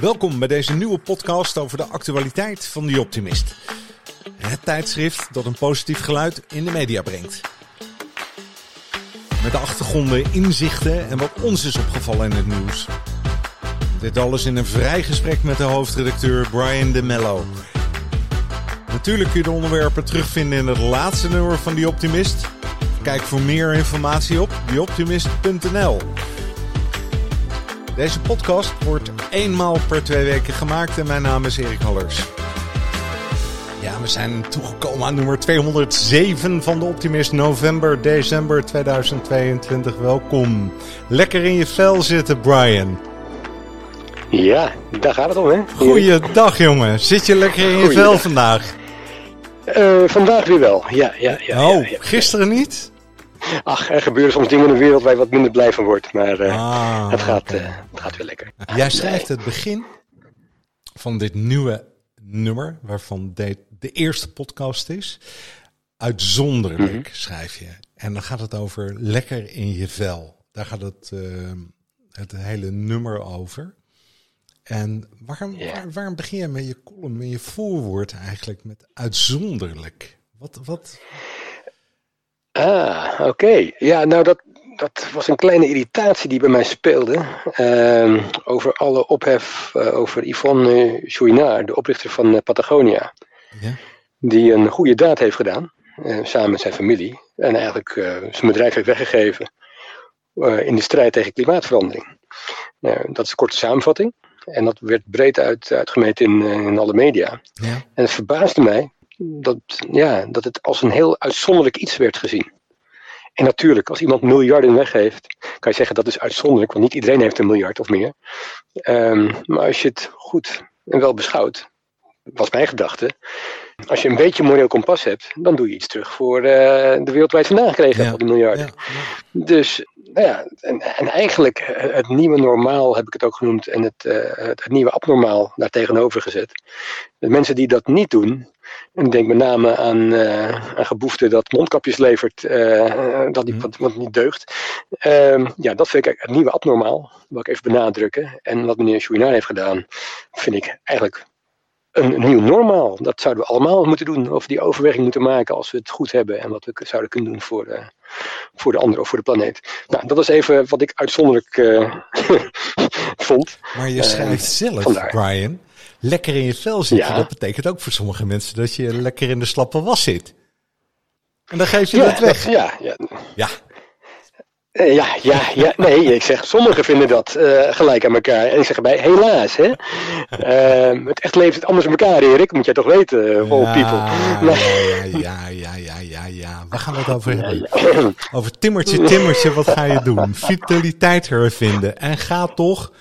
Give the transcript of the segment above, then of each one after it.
Welkom bij deze nieuwe podcast over de actualiteit van The Optimist. Het tijdschrift dat een positief geluid in de media brengt. Met de achtergronden, inzichten en wat ons is opgevallen in het nieuws. Dit alles in een vrij gesprek met de hoofdredacteur Brian de Mello. Natuurlijk kun je de onderwerpen terugvinden in het laatste nummer van The Optimist. Kijk voor meer informatie op theoptimist.nl. Deze podcast wordt eenmaal per twee weken gemaakt en mijn naam is Erik Hallers. Ja, we zijn toegekomen aan nummer 207 van de Optimist, november, december 2022. Welkom. Lekker in je vel zitten, Brian. Ja, daar gaat het om, hè? Goeiedag, jongen. Zit je lekker in je vel vandaag? Uh, vandaag weer wel, ja. ja, ja oh, gisteren niet? Ach, er gebeuren soms dingen in de wereld waar je wat minder blij van wordt. Maar uh, ah, het, gaat, uh, het gaat weer lekker. Jij schrijft het begin van dit nieuwe nummer, waarvan de, de eerste podcast is. Uitzonderlijk mm -hmm. schrijf je. En dan gaat het over lekker in je vel. Daar gaat het, uh, het hele nummer over. En waarom, yeah. waar, waarom begin je met je column, met je voorwoord eigenlijk met uitzonderlijk? Wat, wat, Ah, oké. Ja, nou dat, dat was een kleine irritatie die bij mij speelde. Uh, over alle ophef uh, over Yvonne Chouinard, de oprichter van uh, Patagonia. Ja. Die een goede daad heeft gedaan, uh, samen met zijn familie. En eigenlijk zijn bedrijf heeft weggegeven in de strijd tegen klimaatverandering. Nou, dat is een korte samenvatting. En dat werd breed uit, uitgemeten in, in alle media. Ja. En het verbaasde mij dat, ja, dat het als een heel uitzonderlijk iets werd gezien. En natuurlijk, als iemand miljarden weggeeft, kan je zeggen dat is uitzonderlijk, want niet iedereen heeft een miljard of meer. Um, maar als je het goed en wel beschouwt, was mijn gedachte. Als je een beetje moreel kompas hebt, dan doe je iets terug voor uh, de wereldwijd vandaan gekregen ja. die miljarden. Ja, ja. Dus, nou ja, en, en, eigenlijk het nieuwe normaal heb ik het ook genoemd en het, uh, het, het, nieuwe abnormaal daar tegenover gezet. De mensen die dat niet doen, en ik denk met name aan, uh, aan geboefte dat mondkapjes levert, dat die, wat, wat, niet deugt. Ehm, ja, dat vind ik het nieuwe abnormaal, wil ik even benadrukken. En wat meneer Chouinard heeft gedaan, vind ik eigenlijk een nieuw normaal. Dat zouden we allemaal moeten doen. Of die overweging moeten maken als we het goed hebben. En wat we zouden kunnen doen voor de, voor de ander of voor de planeet. Nou, dat is even wat ik uitzonderlijk uh, vond. Maar je schrijft uh, zelf, vandaar. Brian, lekker in je vel zitten. Ja. Dat betekent ook voor sommige mensen dat je lekker in de slappe was zit. En dan geef je ja, dat weg. Dat, ja, ja. ja, uh, ja, ja, ja, nee, ik zeg, sommigen vinden dat uh, gelijk aan elkaar. En ik zeg erbij, helaas, hè. Uh, het echt leeft het anders in elkaar, Erik, moet jij toch weten, uh, all people. Ja, ja, ja, ja, ja. Waar gaan we het over hebben? Over timmertje, timmertje, wat ga je doen? Vitaliteit hervinden. En ga toch,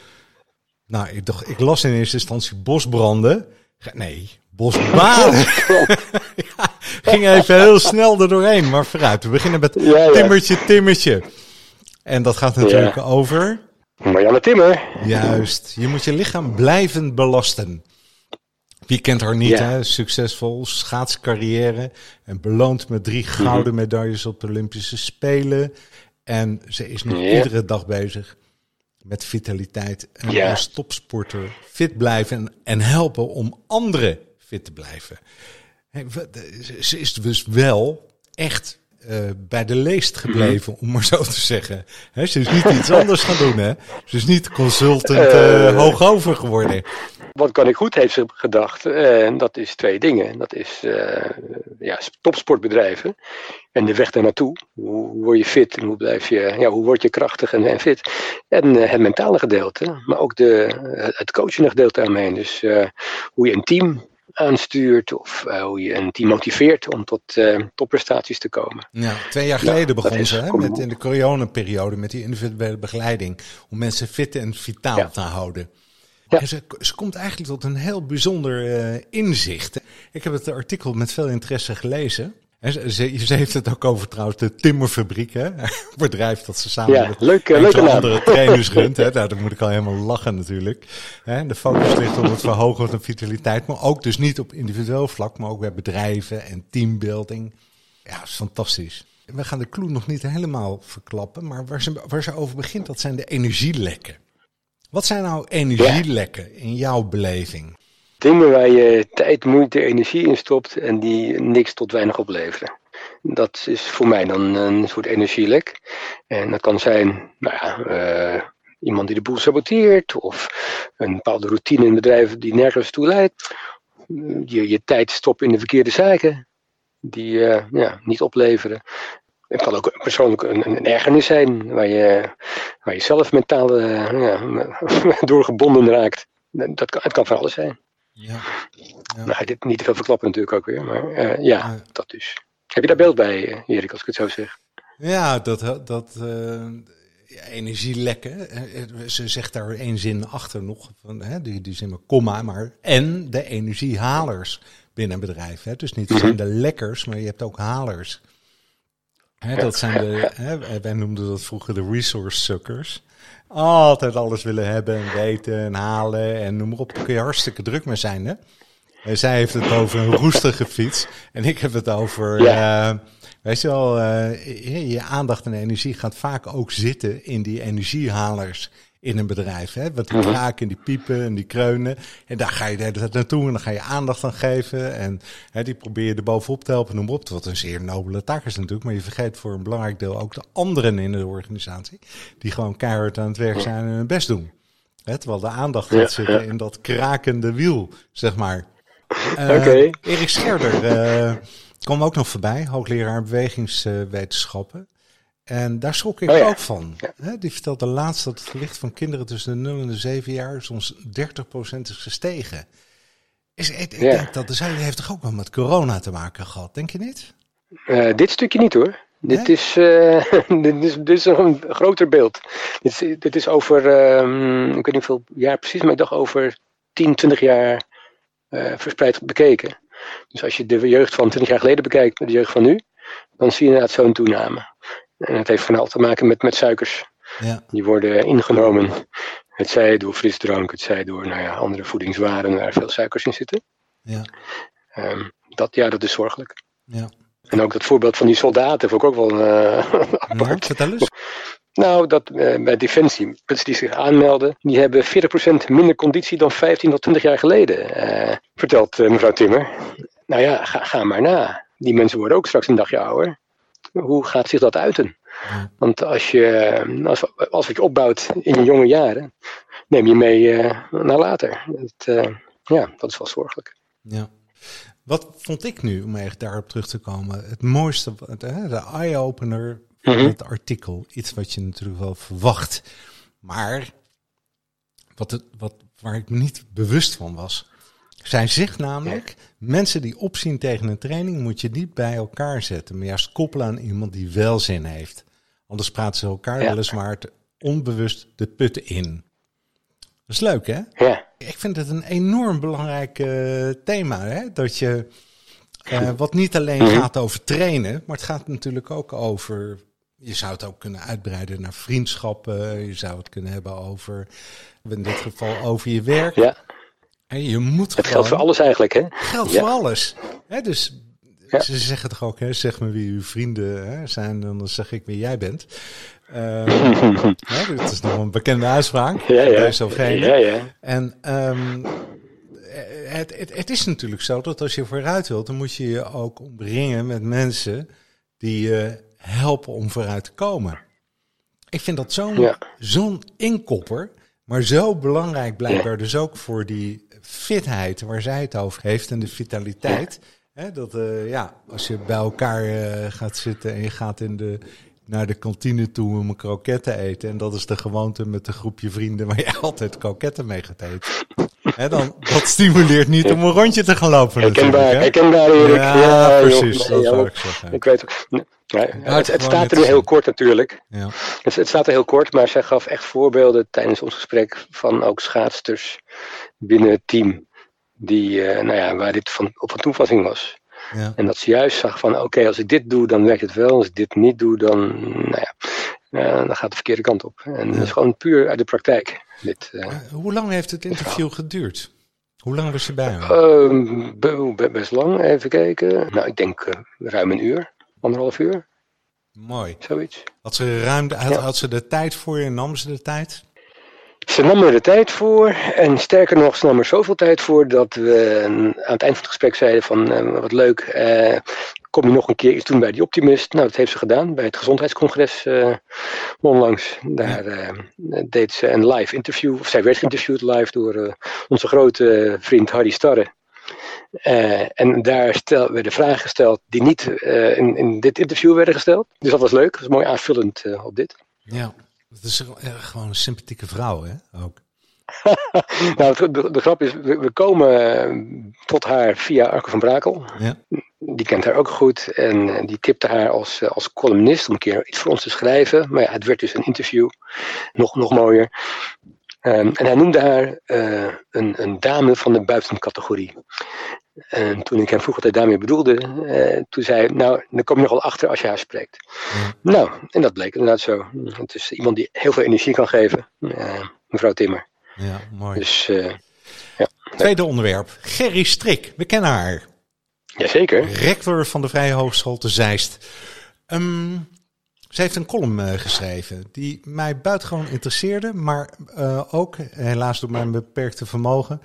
nou, ik, dacht, ik las in eerste instantie bosbranden. Nee, bosbaden. ja, ging even heel snel er doorheen, maar vooruit. We beginnen met ja, ja. timmertje, timmertje. En dat gaat natuurlijk ja. over. Marianne Timmer. Juist. Je moet je lichaam blijven belasten. Wie kent haar niet, hè? Succesvol schaatscarrière. En beloond met drie gouden -hmm. medailles op de Olympische Spelen. En ze is nog iedere dag bezig met vitaliteit. En ja. als topsporter fit blijven en, en helpen om anderen fit te blijven. Ze is dus wel echt uh, bij de leest gebleven, om maar zo te zeggen. He, ze is niet iets anders gaan doen, hè? Ze is niet consultant uh, uh, hoogover geworden. Wat kan ik goed, heeft ze gedacht. En dat is twee dingen. Dat is ja, topsportbedrijven en de weg daar naartoe. Hoe word je fit en hoe, blijf je, ja, hoe word je krachtig en, en fit? En het mentale gedeelte, maar ook de, het coachende gedeelte daarmee. Dus hoe je een team aanstuurt of uh, hoe je een team motiveert om tot topprestaties te komen. Ja, twee jaar geleden ja, begon ze hè, met, in de coronaperiode met die individuele begeleiding om mensen fit en vitaal ja. te houden. Ja. En ze, ze komt eigenlijk tot een heel bijzonder uh, inzicht. Ik heb het artikel met veel interesse gelezen. Ze, heeft het ook over trouwens de timmerfabriek, hè? bedrijf dat ze samen ja, met leuke, leuke andere trainers runt. Hè? Nou, daar moet ik al helemaal lachen natuurlijk. Hè? De focus ligt op het verhogen van de vitaliteit, maar ook dus niet op individueel vlak, maar ook bij bedrijven en teambuilding. Ja, dat is fantastisch. We gaan de clue nog niet helemaal verklappen, maar waar ze, waar ze over begint, dat zijn de energielekken. Wat zijn nou energielekken in jouw beleving? Dingen waar je tijd, moeite, energie in stopt en die niks tot weinig opleveren. Dat is voor mij dan een soort energielek. En dat kan zijn, nou ja, uh, iemand die de boel saboteert, of een bepaalde routine in bedrijven die nergens toe leidt. Je, je tijd stoppen in de verkeerde zaken, die uh, ja, niet opleveren. Het kan ook persoonlijk een, een ergernis zijn, waar je, waar je zelf mentaal uh, ja, doorgebonden raakt. Dat kan, het kan van alles zijn. Ja. ja. Nou, dit niet te veel verklappen natuurlijk ook weer, maar uh, ja, dat dus. Heb je daar beeld bij, Erik, als ik het zo zeg? Ja, dat, dat uh, energielekken. Ze zegt daar één zin achter nog, van, hè, die, die zin maar komma, maar en de energiehalers binnen een bedrijf. Hè. Dus niet zijn de lekkers, maar je hebt ook halers. Hè, dat zijn de, hè, wij noemden dat vroeger de resource suckers. Altijd alles willen hebben en weten en halen en noem maar op. Daar kun je hartstikke druk mee zijn, hè? Zij heeft het over een roestige fiets en ik heb het over... Ja. Uh, weet je wel, uh, je aandacht en energie gaat vaak ook zitten in die energiehalers in een bedrijf. Hè? Want die mhm. kraken en die piepen en die kreunen. En daar ga je de hele naartoe en dan ga je aandacht aan geven. En hè, die probeer je er bovenop te helpen, noem op. Wat een zeer nobele taak is natuurlijk. Maar je vergeet voor een belangrijk deel ook de anderen in de organisatie. Die gewoon keihard aan het werk zijn en hun best doen. Hè, terwijl de aandacht gaat zitten in dat krakende wiel, zeg maar. Uh, Erik Scherder uh, kwam ook nog voorbij, hoogleraar bewegingswetenschappen. En daar schrok ik oh ook van. die vertelde laatst dat het gewicht van kinderen tussen de 0 en de 7 jaar soms 30% is gestegen. Is, ik, denk dat de Zuiden heeft toch ook wel met corona te maken gehad, denk je niet? Uh, dit stukje niet hoor. Dit, is, uh, dit, is, dit is een groter beeld. Dit is, dit is over, um, ik weet niet hoeveel jaar precies, maar ik dacht over 10, 20 jaar uh, verspreid bekeken. Dus als je de jeugd van 20 jaar geleden bekijkt met de jeugd van nu, dan zie je inderdaad zo'n toename. En het heeft vooral te maken met, met suikers. Ja. Die worden ingenomen. Het zij door frisdrank, het zij door nou ja, andere voedingswaren waar veel suikers in zitten. Ja. Um, dat, ja, dat is zorgelijk. Ja. En ook dat voorbeeld van die soldaten vond ik ook wel uh, apart. vertel eens. Nou, dat uh, bij Defensie, mensen die zich aanmelden, die hebben 40% minder conditie dan 15 tot 20 jaar geleden, uh, vertelt mevrouw Timmer. Nou ja, ga, ga maar na. Die mensen worden ook straks een dagje ouder hoe gaat zich dat uiten? Want als, je, als, als wat je opbouwt in je jonge jaren, neem je mee uh, naar later. Het, uh, ja, dat is wel zorgelijk. Ja. Wat vond ik nu, om echt daarop terug te komen, het mooiste, de eye-opener van mhm. het artikel. Iets wat je natuurlijk wel verwacht. Maar wat het, wat, waar ik me niet bewust van was, zij zegt namelijk, mensen die opzien tegen een training moet je niet bij elkaar zetten, maar juist koppelen aan iemand die wel zin heeft. Anders praten ze elkaar ja. weliswaar onbewust de putten in. Dat is leuk, hè? Ja. Ik vind het een enorm belangrijk uh, thema, hè? Dat je, uh, wat niet alleen mhm. gaat over trainen, maar het gaat natuurlijk ook over je zou het ook kunnen uitbreiden naar vriendschappen. Je zou het kunnen hebben over, in dit geval, over je werk. Ja. En je moet het geldt voor alles eigenlijk, hè? Geldt voor alles. Hè, dus ze zeggen toch ook, hè, zeg me wie uw vrienden hè, zijn, dan zeg ik wie jij bent. Uh, hè, dat is nog een bekende uitspraak. Ja, ja. ja, ja. En um, het, het, het, is natuurlijk zo dat als je vooruit wilt, dan moet je je ook omringen met mensen die je helpen om vooruit te komen. Ik vind dat zo'n zo'n inkopper, maar zo belangrijk blijkbaar dus ook voor die fitheid waar zij het over heeft en de vitaliteit. Hè, dat uh, ja, als je bij elkaar uh, gaat zitten en je gaat in de, naar de kantine toe om een kroketten eten. En dat is de gewoonte met een groepje vrienden waar je altijd kroketten mee gaat eten. Dan, dat stimuleert niet om een rondje te gaan lopen. Herkenbaar, herkenbaar Erik. Ja, ja precies. Joh, dat ik zeggen. Ik weet ook. het, het, staat er heel kort natuurlijk. Ja. Het, het, staat er heel kort, maar zij gaf echt voorbeelden tijdens ons gesprek van ook schaatsters binnen het team. Die, uh, nou ja, waar dit van, op van toepassing was. Ja. En dat ze juist zag van oké, als ik dit doe, dan werkt het wel. Als ik dit niet doe, dan, nou ja, uh, dan gaat de verkeerde kant op. En dat is gewoon puur uit de praktijk. Dit, uh, hoe lang heeft het interview geduurd? Hoe lang was je bij hem? Uh, best lang, even kijken. Nou, ik denk ruim een uur, anderhalf uur. Mooi. Zoiets. Had ze, ruim, had, had, ze de tijd voor je, nam ze de tijd? ze nam er de tijd voor. En sterker nog, ze nam er zoveel tijd voor dat we aan het eind van het gesprek zeiden van uh, wat leuk, kom je nog een keer iets doen bij die Optimist? Nou, dat heeft ze gedaan bij het gezondheidscongres uh, onlangs. Daar deed ze een live interview, of zij werd geïnterviewd live door onze grote vriend Harry Starre. en daar stel, werden vragen gesteld die niet in, in dit interview werden gesteld. Dus dat was leuk, dat is mooi aanvullend op dit. Ja. Het is gewoon een sympathieke vrouw, hè? Ook. nou, de, de, grap is, we, komen eh, tot haar via Arco van Brakel. Ja. Die kent haar ook goed en eh, die tipte haar als, eh, als columnist om een keer iets voor ons te schrijven. Maar ja, het werd dus een interview, nog, nog mooier. Um, en hij noemde haar uh, een, een, dame van de buitencategorie. En toen ik hem vroeg wat hij daarmee bedoelde, uh, toen zei hij, nou, dan kom je nogal achter als je haar spreekt. Nou, en dat bleek inderdaad zo. Het is iemand die heel veel energie kan geven, uh, mevrouw Timmer. Ja, mooi. Dus, ja. Tweede onderwerp, Gerry Strik, we kennen haar. Jazeker. Rector van de Vrije Hogeschool te Zeist. Um, ze heeft een column uh, geschreven die mij buitengewoon interesseerde, maar uh, ook, helaas door mijn beperkte vermogen,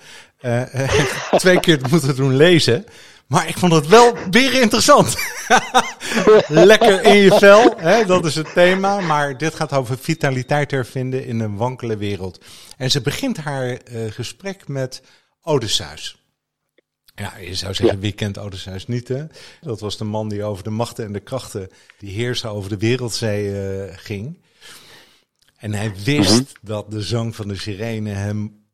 twee keer moeten doen lezen. Maar ik vond het wel weer interessant. Lekker in je vel, hè, dat is het thema. Maar dit gaat over vitaliteit hervinden in een wankele wereld. En ze begint haar gesprek met Odysseus. Ja, je zou zeggen, wie kent Odysseus niet, hè? Dat was de man die over de machten en de krachten die heersen over de wereldzee uh, ging. En hij wist mhm. dat de zang van de sirene hem...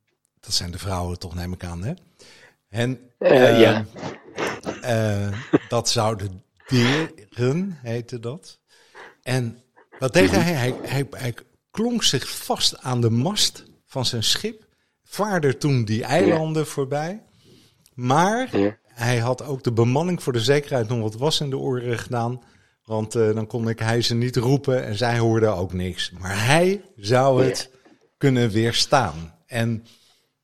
Dat zijn de vrouwen toch, neem ik aan, hè? En uh, ja. Uh, dat zouden deren, heette dat. En wat deed hij? Hij, hij? hij klonk zich vast aan de mast van zijn schip. Vaarde toen die eilanden voorbij. Maar hij had ook de bemanning voor de zekerheid nog wat was in de oren gedaan. Want uh, dan kon ik hij ze niet roepen en zij hoorden ook niks. Maar hij zou het kunnen weerstaan. En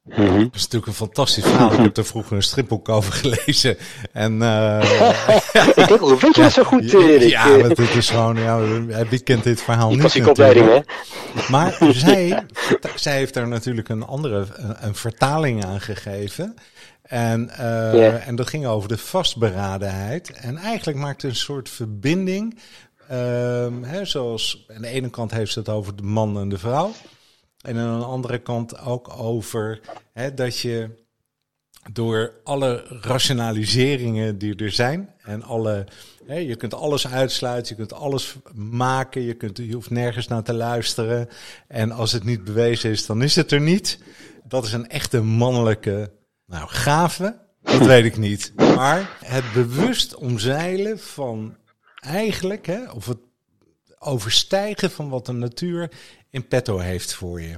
Mm -hmm. Dat is natuurlijk een fantastisch verhaal. Ik heb er vroeger een stripboek over gelezen. En, uh, ik denk, hoe weet je dat zo goed, Erik? Ja, ja het is gewoon, ja, wie kent dit verhaal niet die opleiding, hè? Maar zij, zij heeft er natuurlijk een andere, een vertaling aan gegeven. En, uh, en dat ging over de vastberadenheid. En eigenlijk maakte een soort verbinding. Uh, hè, zoals aan de ene kant heeft ze het over de man en de vrouw. En aan de andere kant ook over hè, dat je door alle rationaliseringen die er zijn en alle, hè, je kunt alles uitsluiten, je kunt alles maken, je, kunt, je hoeft nergens naar te luisteren. En als het niet bewezen is, dan is het er niet. Dat is een echte mannelijke nou, gave, dat weet ik niet. Maar het bewust omzeilen van eigenlijk, hè, of het overstijgen van wat de natuur in petto heeft voor je.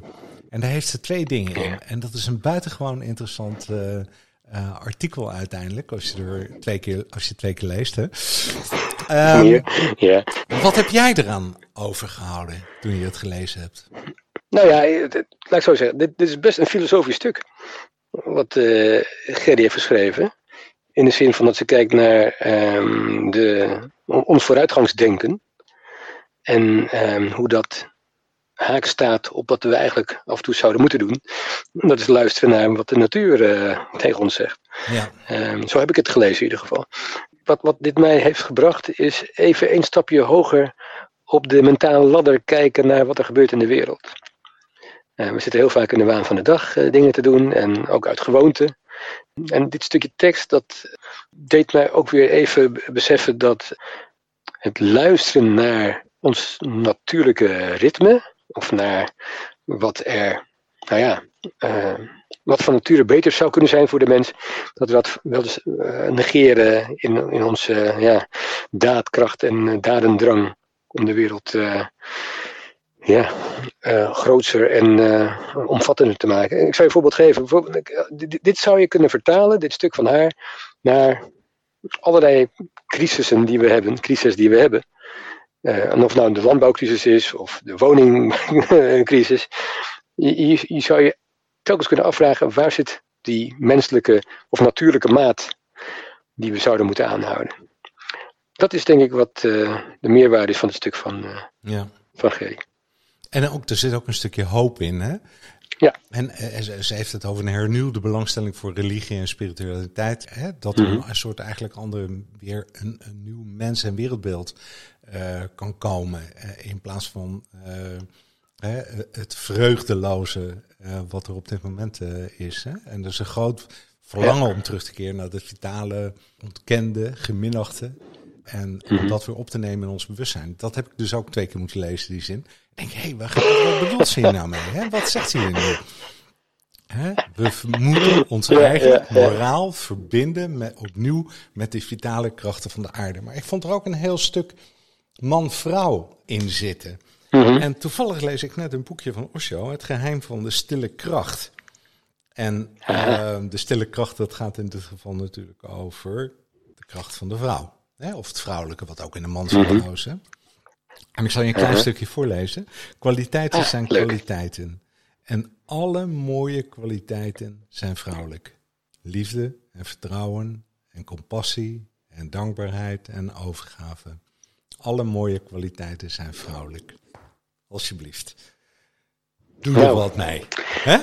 En daar heeft ze twee dingen in. En dat is een buitengewoon interessant uh, uh, artikel uiteindelijk, als je, er twee keer, als je twee keer leest. Hè. Um, ja. Wat heb jij eraan overgehouden toen je het gelezen hebt? Nou ja, laat ik zo zeggen, dit, dit is best een filosofisch stuk wat uh, Gerry heeft geschreven. In de zin van dat ze kijkt naar um, de, ons vooruitgangsdenken. En um, hoe dat haak staat op wat we eigenlijk af en toe zouden moeten doen. Dat is luisteren naar wat de natuur uh, tegen ons zegt. Ja. Um, zo heb ik het gelezen in ieder geval. Wat, wat dit mij heeft gebracht is even een stapje hoger op de mentale ladder kijken naar wat er gebeurt in de wereld. Uh, we zitten heel vaak in de waan van de dag uh, dingen te doen en ook uit gewoonte. En dit stukje tekst, dat deed mij ook weer even beseffen dat het luisteren naar ons natuurlijke ritme, of naar wat er, nou ja, uh, wat van nature beter zou kunnen zijn voor de mens, dat we dat wel eens negeren in, in onze ja, daadkracht en dadendrang om de wereld ja, groter en omvattender te maken. Ik zou je een voorbeeld geven. Eh, dit, zou je kunnen vertalen, dit stuk van haar, naar allerlei crisissen die we hebben, crisis die we hebben. Uh, en of nou de landbouwcrisis is of de woningcrisis. je, je, je, zou je telkens kunnen afvragen waar zit die menselijke of natuurlijke maat die we zouden moeten aanhouden. Dat is denk ik wat de meerwaarde is van het stuk van, ja. van Gerry. En ook, er zit ook een stukje hoop in, hè? Ja. En ze, heeft het over een hernieuwde belangstelling voor religie en spiritualiteit. Hè? Dat er mhm. een soort eigenlijk andere, weer een, een nieuw mens- en wereldbeeld kan komen. in plaats van het vreugdeloze wat er op dit moment is. Hè? En er is een groot verlangen om terug te keren naar de vitale, ontkende, geminachte. En mm dat weer op te nemen in ons bewustzijn. Dat heb ik dus ook twee keer moeten lezen, die zin. Ik denk, hé, hey, wat bedoelt ze hier nou mee? Hè? Wat zegt ze hier nu? Hè? We moeten ons eigen moraal verbinden met, opnieuw met de vitale krachten van de aarde. Maar ik vond er ook een heel stuk man-vrouw in zitten. Mhm. En toevallig lees ik net een boekje van Osho, Het geheim van de stille kracht. En uh, de stille kracht, dat gaat in dit geval natuurlijk over de kracht van de vrouw. Hè? Of het vrouwelijke, wat ook in de man zou mm En ik zal je een klein stukje voorlezen. Kwaliteiten ah, zijn kwaliteiten. En alle mooie kwaliteiten zijn vrouwelijk. Liefde en vertrouwen en compassie en dankbaarheid en overgave. Alle mooie kwaliteiten zijn vrouwelijk. Alsjeblieft. Doe er nou, wat mee. Hè?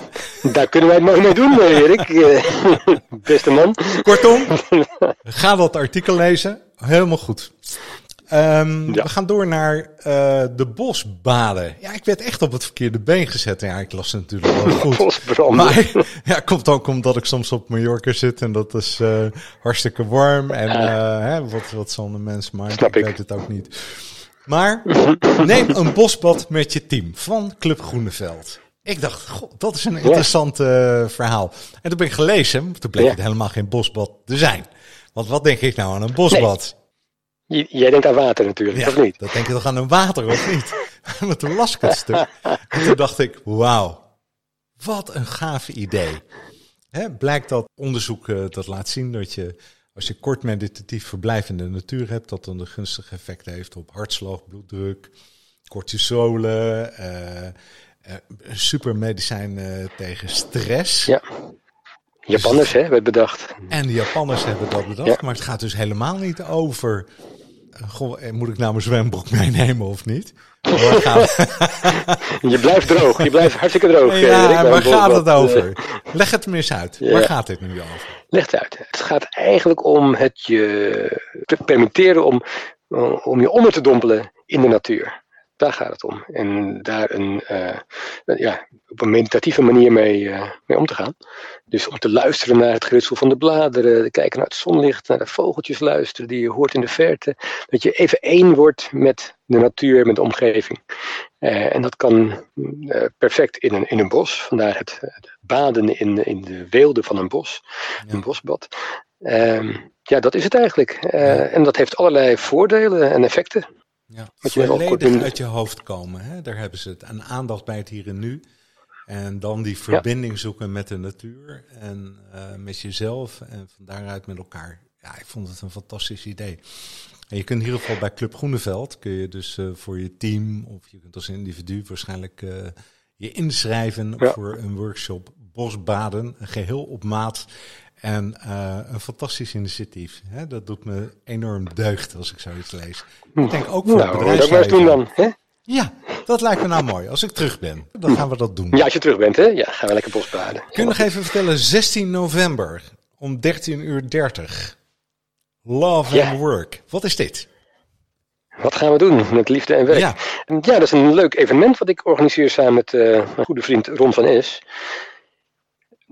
Daar kunnen wij het mooi mee doen, eh, Erik. Eh, beste man. Kortom, ga dat artikel lezen. Helemaal goed. Um, We gaan door naar uh, de bosbaden. Ja, ik werd echt op het verkeerde been gezet. Ja, ik las het natuurlijk wel goed. Bosbranden. Maar ja, komt ook omdat ik soms op Mallorca zit en dat is uh, hartstikke warm. En uh, hè, wat, wat zal een mens maar ik, ik weet het ook niet. Maar neem een bosbad met je team van Club Groeneveld. Ik dacht, god, dat is een interessant verhaal. En toen ben ik gelezen, toen bleek het helemaal geen bosbad te zijn. Want wat denk ik nou aan een bosbad? Nee. Jij denkt aan water natuurlijk, ja, of niet? Dat denk ik toch aan een water, of niet? maar toen las ik het stuk. en toen dacht ik, wauw, wat een gaaf idee. Hè, blijkt dat onderzoek uh, dat laat zien dat je als je kort meditatief verblijf in de natuur hebt, dat dan de gunstige effecten heeft op hartslag, bloeddruk, cortisolen, uh, uh, supermedicijn uh, tegen stress. Ja. Japanners dus, hè, werd bedacht. En de Japanners hebben dat bedacht, maar het gaat dus helemaal niet over. Goh, moet ik nou mijn zwembroek meenemen of niet? je blijft droog, je blijft hartstikke droog. Ja, waar gaat het over? Leg het me eens uit. Waar gaat dit nu over? Leg het uit. Het gaat eigenlijk om het je te permitteren om, om je onder te dompelen in de natuur. Daar gaat het om. En daar een, uh, ja, op een meditatieve manier mee, uh, mee om te gaan. Dus om te luisteren naar het geritsel van de bladeren, te kijken naar het zonlicht, naar de vogeltjes luisteren die je hoort in de verte. Dat je even één wordt met de natuur, met de omgeving. Uh, en dat kan perfect in een, in een bos. Vandaar het, het, baden in, in de weelde van een bos, een bosbad. Ehm, ja, dat is het eigenlijk. En dat heeft allerlei voordelen en effecten. Ja, volledig uit je hoofd komen. Hè? Daar hebben ze het. En aandacht bij het hier en nu. En dan die verbinding zoeken met de natuur en uh, met jezelf en van daaruit met elkaar. Ja, ik vond het een fantastisch idee. En je kunt in ieder geval bij Club Groeneveld, kun je dus uh, voor je team of je kunt als individu waarschijnlijk uh, je inschrijven ja. voor een workshop Bosbaden, geheel op maat. En uh, een fantastisch initiatief. Hè? Dat doet me enorm deugd als ik zoiets lees. Ik denk ook voor nou, het dat doen dan. Hè? Ja, dat lijkt me nou mooi. Als ik terug ben, dan gaan we dat doen. Ja, als je terug bent, hè? Ja, gaan we lekker bosbaden. Kun je nog even vertellen, 16 november om 13 uur 30. Love ja. and Work. Wat is dit? Wat gaan we doen met liefde en werk? Ja, ja dat is een leuk evenement wat ik organiseer samen met uh, mijn goede vriend Ron van Es.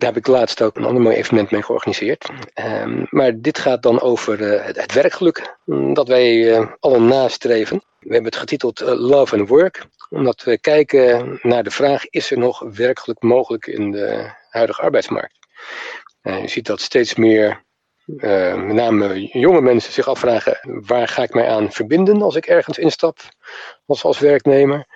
Daar heb ik laatst ook een ander mooi evenement mee georganiseerd. Um, maar dit gaat dan over uh, het, werkgeluk mm, dat wij uh, allen nastreven. We hebben het getiteld uh, Love and Work. Omdat we kijken naar de vraag: is er nog werkgeluk mogelijk in de huidige arbeidsmarkt? je ziet dat steeds meer, met name jonge mensen, zich afvragen: waar ga ik mij aan verbinden als ik ergens instap als, als werknemer?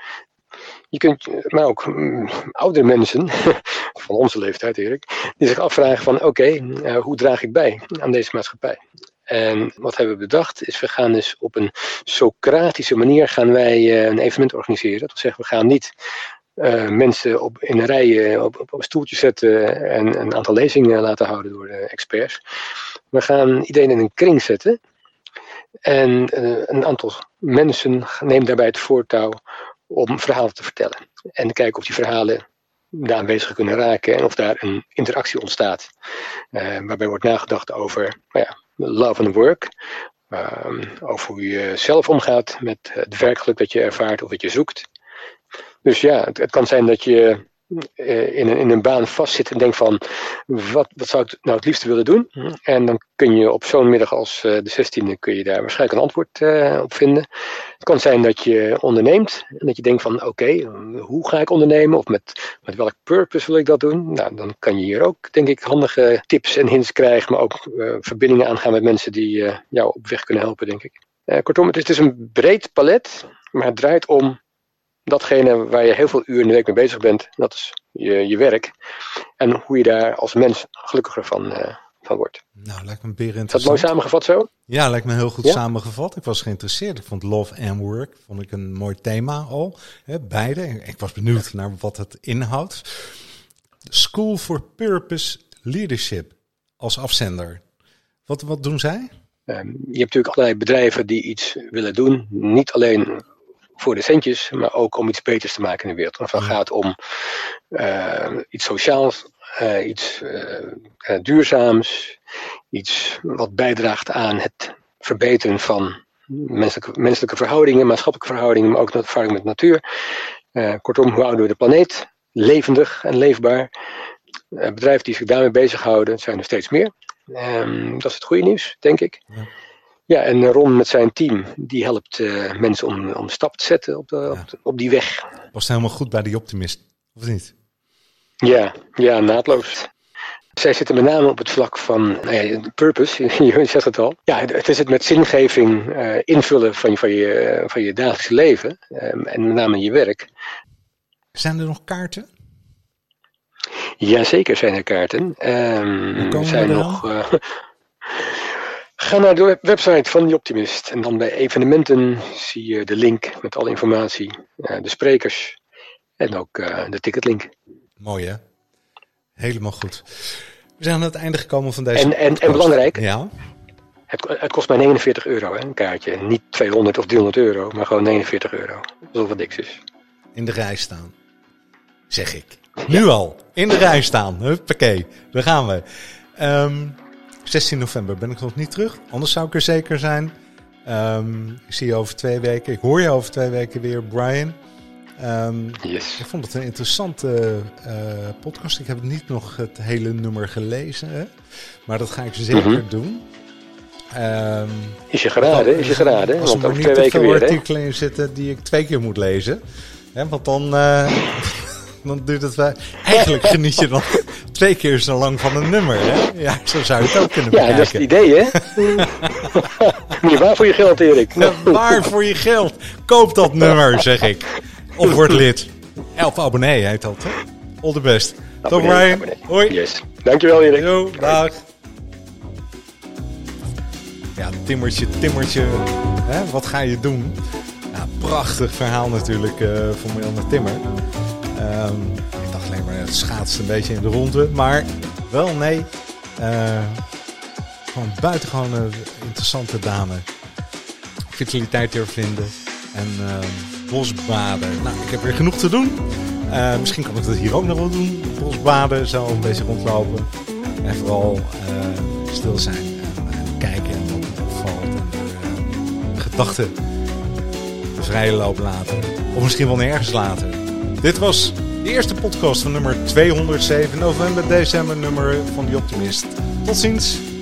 Je kunt, maar ook mm, oudere mensen, van onze leeftijd Erik, die zich afvragen van oké, eh, hoe draag ik bij aan deze maatschappij? En wat hebben we bedacht is, we gaan dus op een Socratische manier gaan wij uh, een evenement organiseren. Dat wil zeggen, we gaan niet mensen op, in een rij op, op, stoeltje zetten en een aantal lezingen laten houden door de experts. We gaan iedereen in een kring zetten. En een aantal mensen neemt daarbij het voortouw om verhalen te vertellen. En kijken of die verhalen de aanwezigen kunnen raken en of daar een interactie ontstaat. waarbij wordt nagedacht over nou ja, love and work, Ehm, over hoe je zelf omgaat met het werkgeluk dat je ervaart of wat je zoekt. Dus ja, het, kan zijn dat je eh, in, een, in een baan vastzit en denkt van wat, wat zou ik nou het liefste willen doen? En dan kun je op zo'n middag als uh, de 16e kun je daar waarschijnlijk een antwoord uh, op vinden. Het kan zijn dat je onderneemt en dat je denkt van oké, hoe ga ik ondernemen of met, met welk purpose wil ik dat doen? Nou, dan kan je hier ook denk ik handige tips en hints krijgen, maar ook verbindingen aangaan met mensen die jou op weg kunnen helpen denk ik. kortom, het is, het is een breed palet, maar het draait om datgene waar je heel veel uur in de week mee bezig bent, dat is je, je werk. En hoe je daar als mens gelukkiger van, uh, van wordt. Nou, lijkt me een interessant. Is dat mooi samengevat zo? Ja, lijkt me heel goed samengevat. Ik was geïnteresseerd. Ik vond love and work vond ik een mooi thema al. Hè, beide. Ik was benieuwd naar wat het inhoudt. School for Purpose Leadership als afzender. Wat, wat doen zij? Um, je hebt natuurlijk allerlei bedrijven die iets willen doen. Niet alleen voor de centjes, maar ook om iets beters te maken in de wereld. Of het gaat om uh, iets sociaals, uh, iets uh, duurzaams, iets wat bijdraagt aan het verbeteren van menselijke, menselijke verhoudingen, maatschappelijke verhoudingen, maar ook de verhouding met natuur. kortom, hoe houden we de planeet levendig en leefbaar? bedrijven die zich daarmee bezighouden, zijn er steeds meer. Um, dat is het goede nieuws, denk ik. Ja. Ja, en Ron met zijn team, die helpt uh, mensen om, om stap te zetten op, de, op, op, die weg. Was helemaal goed bij die optimist, of niet? Ja, ja, naadloos. Zij zitten met name op het vlak van nou purpose, je zegt het al. Ja, het is het met zingeving uh, invullen van, van, je, van je dagelijkse leven um, en met name je werk. Zijn er nog kaarten? Jazeker zijn er kaarten. Um, er zijn nog... Uh, Ga naar de website van die Optimist en dan bij evenementen zie je de link met alle informatie, uh, de sprekers en ook uh, de ticketlink. Mooi hè? Helemaal goed. We zijn aan het einde gekomen van deze. En, en, en belangrijk, ja? het, het, kost mij 49 euro hè, een kaartje. Niet 200 of 300 euro, maar gewoon 49 euro. Wat niks is. In de rij staan, zeg ik. Nu al, in de rij staan. Huppakee, daar gaan we. Um, 16 november ben ik nog niet terug. Anders zou ik er zeker zijn. Um, ik zie je over twee weken. Ik hoor je over twee weken weer, Brian. Um, yes. Ik vond het een interessante uh, podcast. Ik heb niet nog het hele nummer gelezen. Hè? Maar dat ga ik zeker mm -hmm. doen. Um, is je geraden, is je geraden. Als er maar niet te veel artikelen in zitten die ik twee keer moet lezen. Hè, want dan, uh, dan duurt het wel... Eigenlijk geniet je dan twee keer zo lang van een nummer. Hè? Ja, zo zou je het ook kunnen bekijken. Ja, dat is het idee, hè? Niet waar voor je geld, Erik. Waar voor je geld. Koop dat nummer, zeg ik. Of word lid. Elf abonnee heet dat, hè? All the best. Tot Brian. Hoi. Yes. Dankjewel, Erik. Yo, dag. Ja, timmertje, timmertje. Hè? Wat ga je doen? Ja, prachtig verhaal natuurlijk uh, van Marianne Timmer. Um, maar het schaatst een beetje in de ronde. Maar wel, nee. Uh, gewoon buitengewoon interessante dame. Vitaliteit vinden En uh, bosbaden. Nou, ik heb weer genoeg te doen. Uh, misschien kan ik dat hier ook nog wel doen. Bosbaden, zo een beetje rondlopen. En vooral stil zijn. En, kijken en wat opvalt. En gedachten de vrije loop laten. Of misschien wel nergens laten. Dit was de eerste podcast van nummer 207, november, december nummer van The Optimist. Tot ziens!